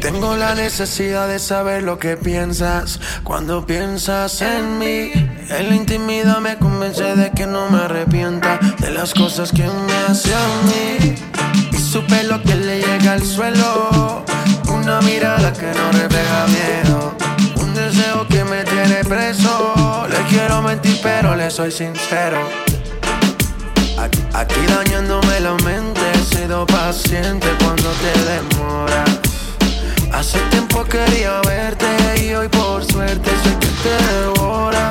Tengo la necesidad de saber lo que piensas cuando piensas en mí. En la intimidad me convence de que no me arrepienta de las cosas que me hace a mí. Y supe lo que le llega al suelo. Una mirada que no refleja miedo. Un deseo que me tiene preso. Le quiero mentir, pero le soy sincero. Aquí, dañándome la mente, he sido paciente cuando te demoras. Hace tiempo quería verte y hoy por suerte sé que te devora.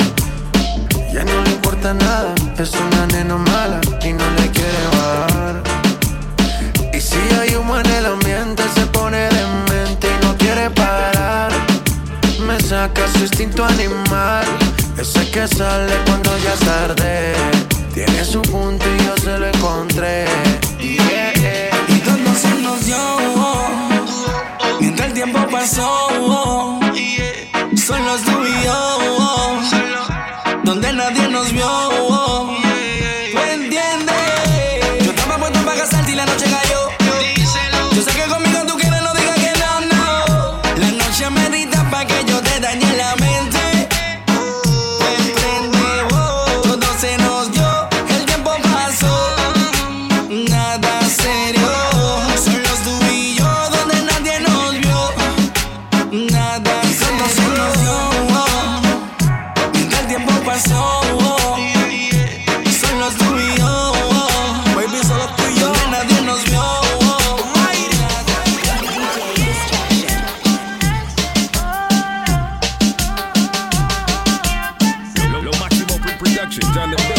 Ya no le importa nada, es una nena mala y no le quiere bajar. Y si hay humo en el ambiente, se pone demente y no quiere parar. Me saca su instinto animal, ese que sale cuando ya es tarde. Tiene su punto y yo se lo encontré. Tiempo pasó. Solo tú y yo. Donde nadie nos vio. country. Done the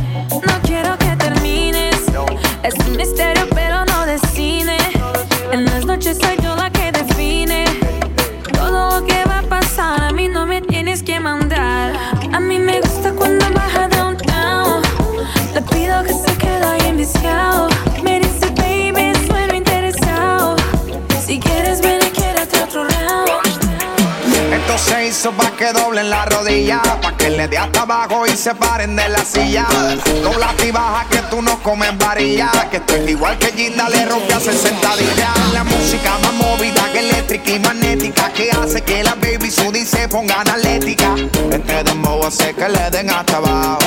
paren de la silla. Dobla y baja que tú no comes varilla. Que estoy igual que Ginda le rompe a 60 días. La música más movida que eléctrica y magnética. Que hace que la baby Sudi se ponga analética. Este dembow hace que le den hasta abajo.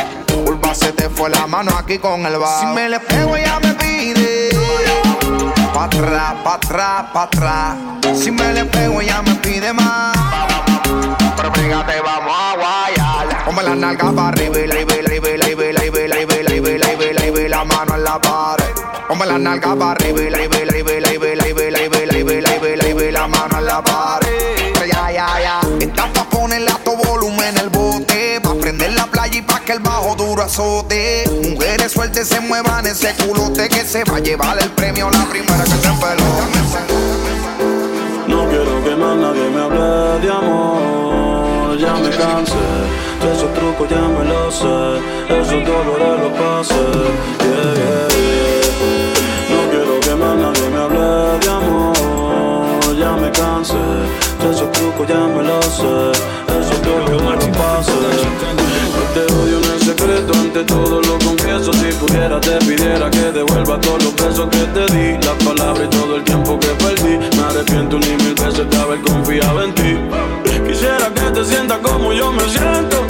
Curva se te fue la mano aquí con el bajo. Si me le pego ella me pide. Pa' atrás, pa' atrás, pa' atrás. Si me le pego ella me pide más. Pero fíjate, vamos a guayar. Ponme la nalga para arriba y la y la mano en la pared. Ponme la nalga para arriba y la y la mano en la pared. Ya, ya, ya. Estás pa' ponerle a tu volumen en el bote. Pa' prender la playa y pa' que el bajo duro azote. Mujeres sueltas se muevan ese culote que se va a llevar el premio la primera que se empeló. No quiero que más nadie me hable de amor. Ya me cansé de esos trucos, ya me lo sé. Esos dolores los pasé. Yeah, yeah. No quiero que más nadie me hable de amor. Ya me cansé de esos trucos, ya me lo sé. Esos dolores los pasé. No te ante todo lo confieso. Si pudiera, te pidiera que devuelva todos los besos que te di. Las palabras y todo el tiempo que perdí. Me arrepiento ni mil veces de haber confiado en ti. Quisiera que te sientas como yo me siento.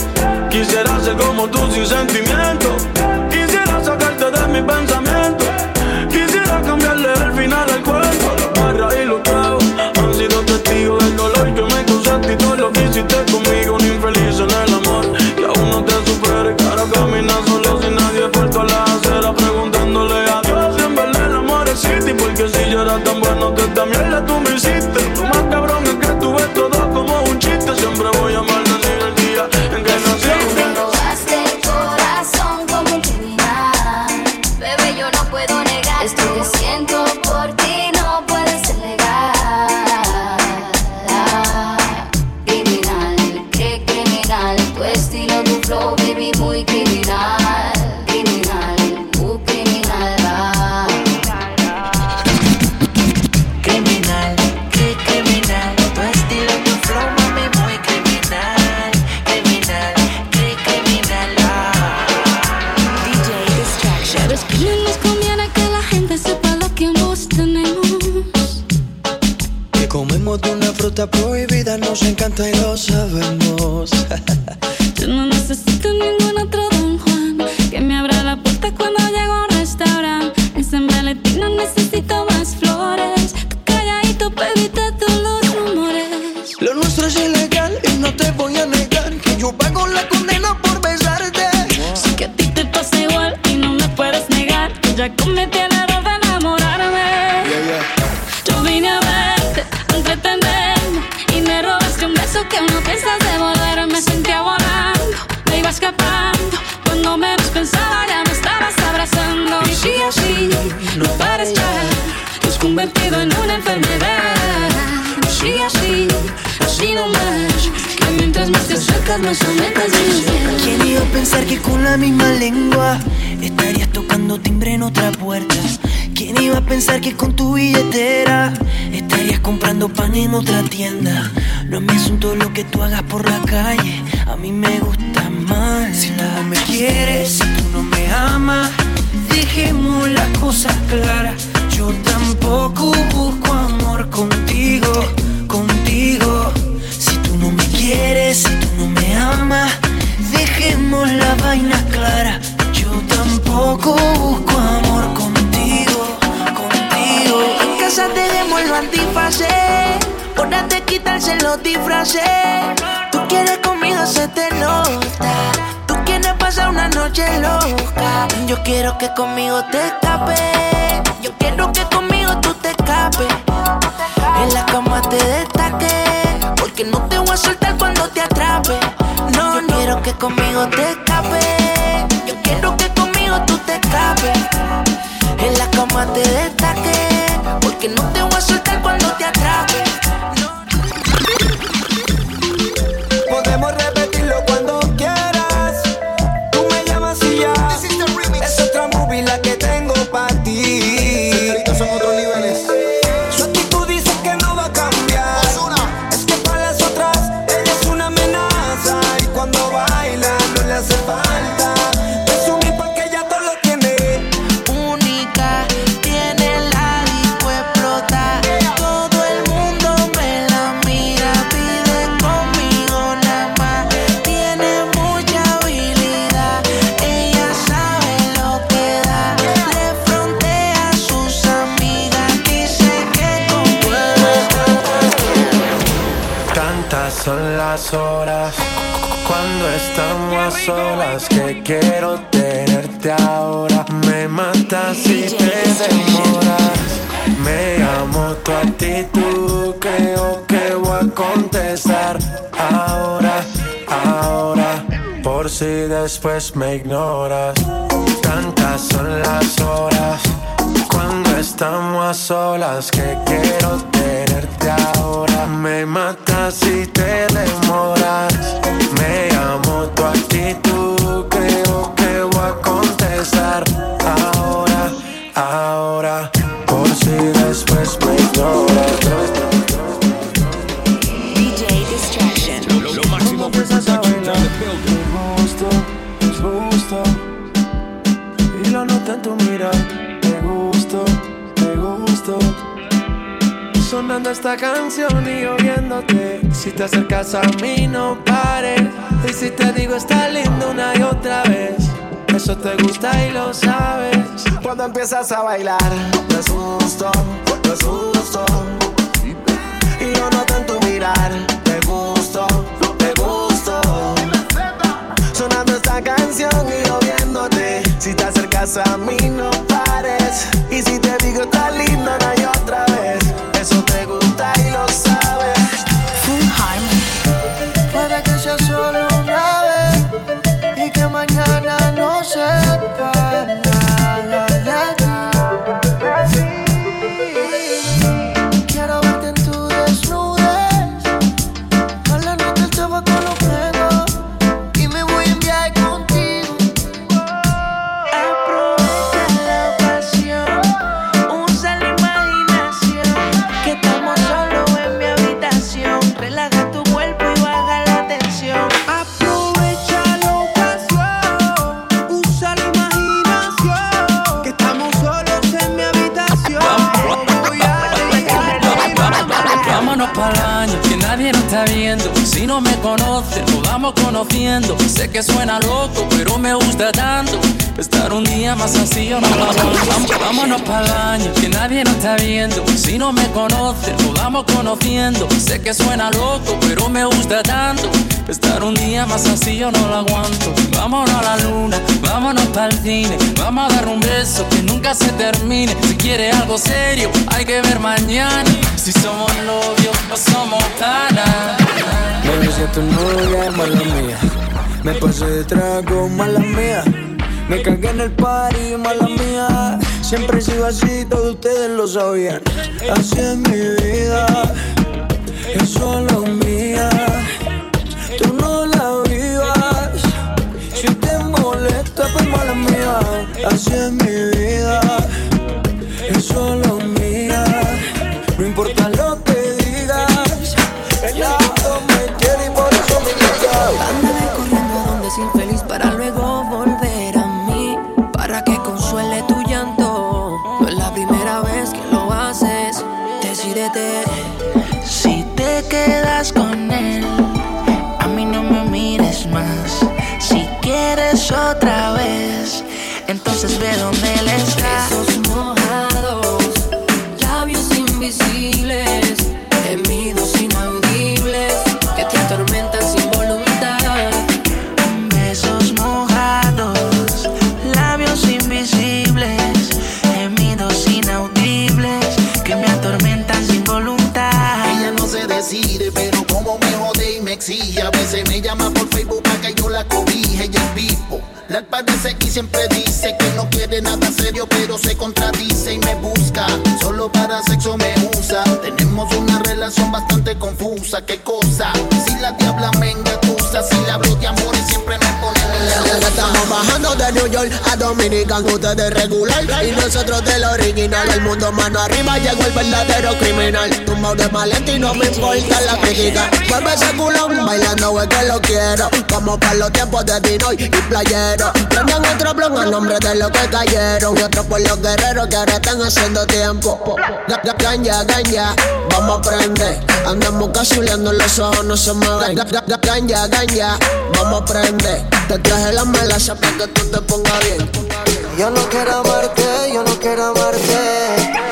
Quisiera ser como tú sin sentimiento. Quisiera sacarte de mi pensamiento. Quisiera cambiarle el final al cuento. La barra y los tragos han sido testigos del dolor que me causaste y todo lo que hiciste girl, I don't de una beso que no piensas devolver. Me sentía volando, me iba escapando. Cuando menos pensaba ya me estabas abrazando. Y sí, así, no pares ya, te has convertido en una enfermedad. Y sí, así, así no más, que mientras más te acercas más aumentas mi ansiedad. ¿Quién iba a pensar que con la misma lengua estarías tocando timbre en otra puerta? ¿Quién iba a pensar que con tu billetera estarías comprando pan en otra tienda? No es mi asunto lo que tú hagas por la calle, a mí me gusta más. Si tú no me quieres, si tú no me amas, dejemos las cosas claras. Conmigo te escapes. Yo quiero que conmigo tú te escapes. En la cama te destaque. Porque no te voy a soltar cuando te atrape. No, Yo quiero que conmigo te escapes. Horas cuando estamos a solas que quiero tenerte ahora. Me matas si te demoras. Me amo tu actitud, creo que voy a contestar ahora, ahora. Por si después me ignoras. Tantas son las horas cuando estamos a solas, que quiero tenerte ahora. Me matas si te demoras. Me amo tu actitud, creo que voy a contestar. Ahora, ahora, por si después me ignoras. Me gusta, es gusta. Y lo nota en tu mirada. Te gusto, te gusto. Sonando esta canción y oyéndote. Si te acercas a mí, no pares. Y si te digo, está lindo una y otra vez. Eso te gusta y lo sabes. Cuando empiezas a bailar, me asusto, me asusto. Y lo noto en tu mirar. Te gusto, te gusto. Sonando esta canción y yo viéndote. Si te acercas a mí, no pares. Nadie nos está viendo. Si no me conoces, nos vamos conociendo. Sé que suena loco, pero me gusta tanto. Estar un día más así yo no lo aguanto. Vam- Vámonos para el año, que nadie nos está viendo. Si no me conoces, nos vamos conociendo. Sé que suena loco, pero me gusta tanto. Estar un día más así yo no lo aguanto. Vámonos a la luna, vámonos para el cine. Vamos a dar un beso que nunca se termine. Si quieres algo serio, hay que ver mañana. Si somos novios o somos panas. Baby, si tu novia mala mía. Me pasé de trago, mala mía. Me cagué en el party, mala mía. Siempre he sido así, todos ustedes lo sabían. Así es mi vida, es solo mía. Tú no la vivas. Si te molesta, pues mala mía. Así es mi vida, es solo mía. No importa lo que infeliz para luego volver a mí. Para que consuele tu llanto. No es la primera vez que lo haces. Decídete. La parece y siempre dice que no quiere nada serio, pero se contradice y me busca. Solo para sexo me usa. Tenemos una relación bastante confusa. ¿Qué cosa? New a Dominican, ustedes regular y nosotros del original. El mundo mano arriba llegó el verdadero criminal. Tumbado de maleta no me importa la crítica. Vuelve ese culón bailando, es que lo quiero. Como para los tiempos de Dinoy y Playero. Prendan otro blog a nombre de los que cayeron. Y otro por los guerreros que ahora están haciendo tiempo. Ga- ga- Ganja, ganja, vamos a prender. Andamos casuleando los ojos, no se mueven. Ga- ga- ga- Ganja, ganja, vamos a prender. Te traje la melaza para que tú te Yo no quiero amarte, yo no quiero amarte.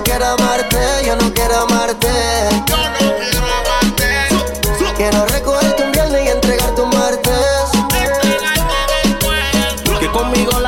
Yo no quiero amarte, yo no quiero amarte. Quiero recogerte un viernes y entregarte un martes. Que conmigo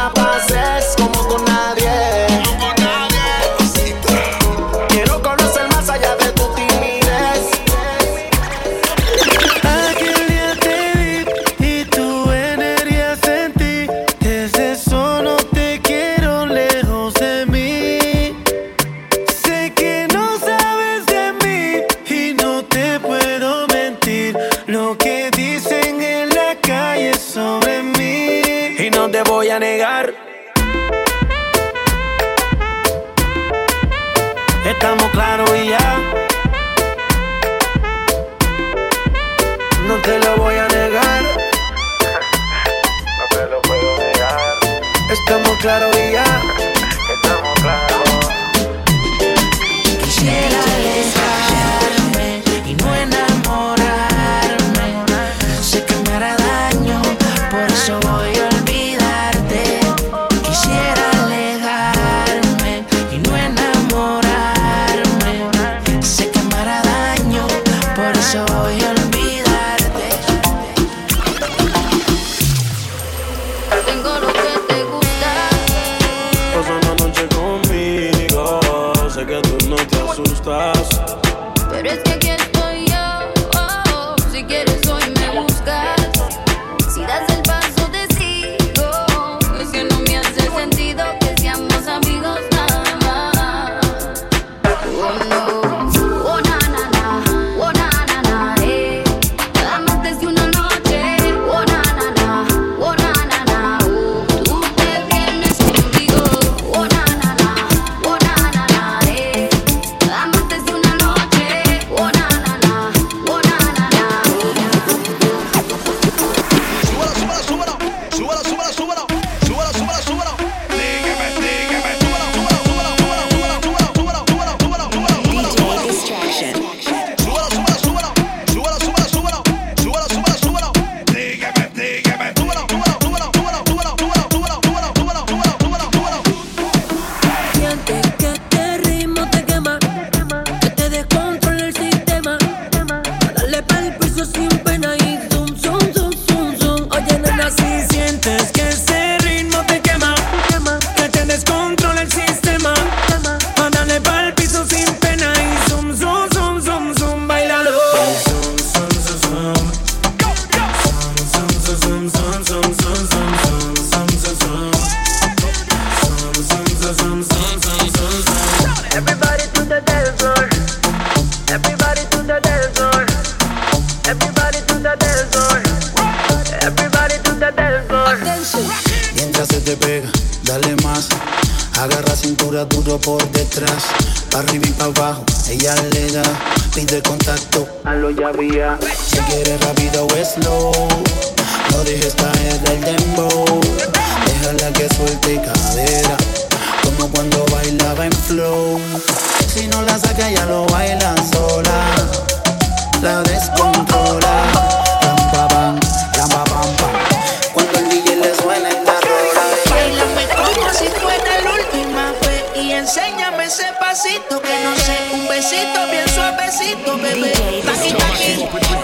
voy a negar. Estamos claros y ya. No te lo voy a negar. no te lo puedo negar. Estamos claros y ya. Estamos claros. Quisiera dale más. Agarra cintura duro por detrás. Pa' arriba y pa' abajo, ella le da. Pide contacto, hazlo ya vía. Si quieres rápido o slow. No dejes caer del dembow. Déjala que suelte cadera. Como cuando bailaba en flow. Si no la saca, ya lo baila sola. La descontrola. Pasito que no sé, un besito bien suavecito, bebé. Taqui taqui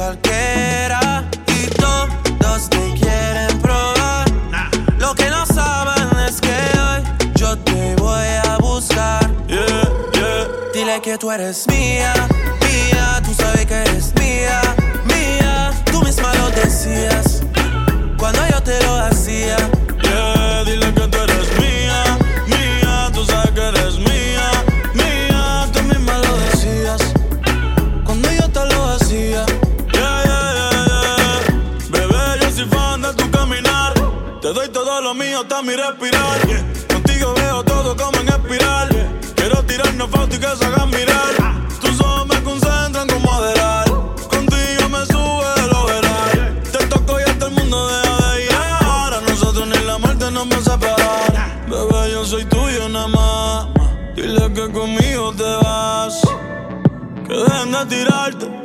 cualquiera. Y todos te quieren probar. Lo que no saben es que hoy yo te voy a buscar. Dile que tú eres mía, mía, tú sabes que eres mía, mía. Tú misma lo decías mi respirar. Contigo veo todo como en espiral. Quiero tirarnos fotos y que se hagan mirar. Tus ojos me concentran como moderar. Contigo me sube de lo veral. Te toco y hasta el mundo deja de llegar. A nosotros ni la muerte nos va a separar. Bebé, yo soy tuyo nada más. Dile que conmigo te vas. Que dejen de tirarte.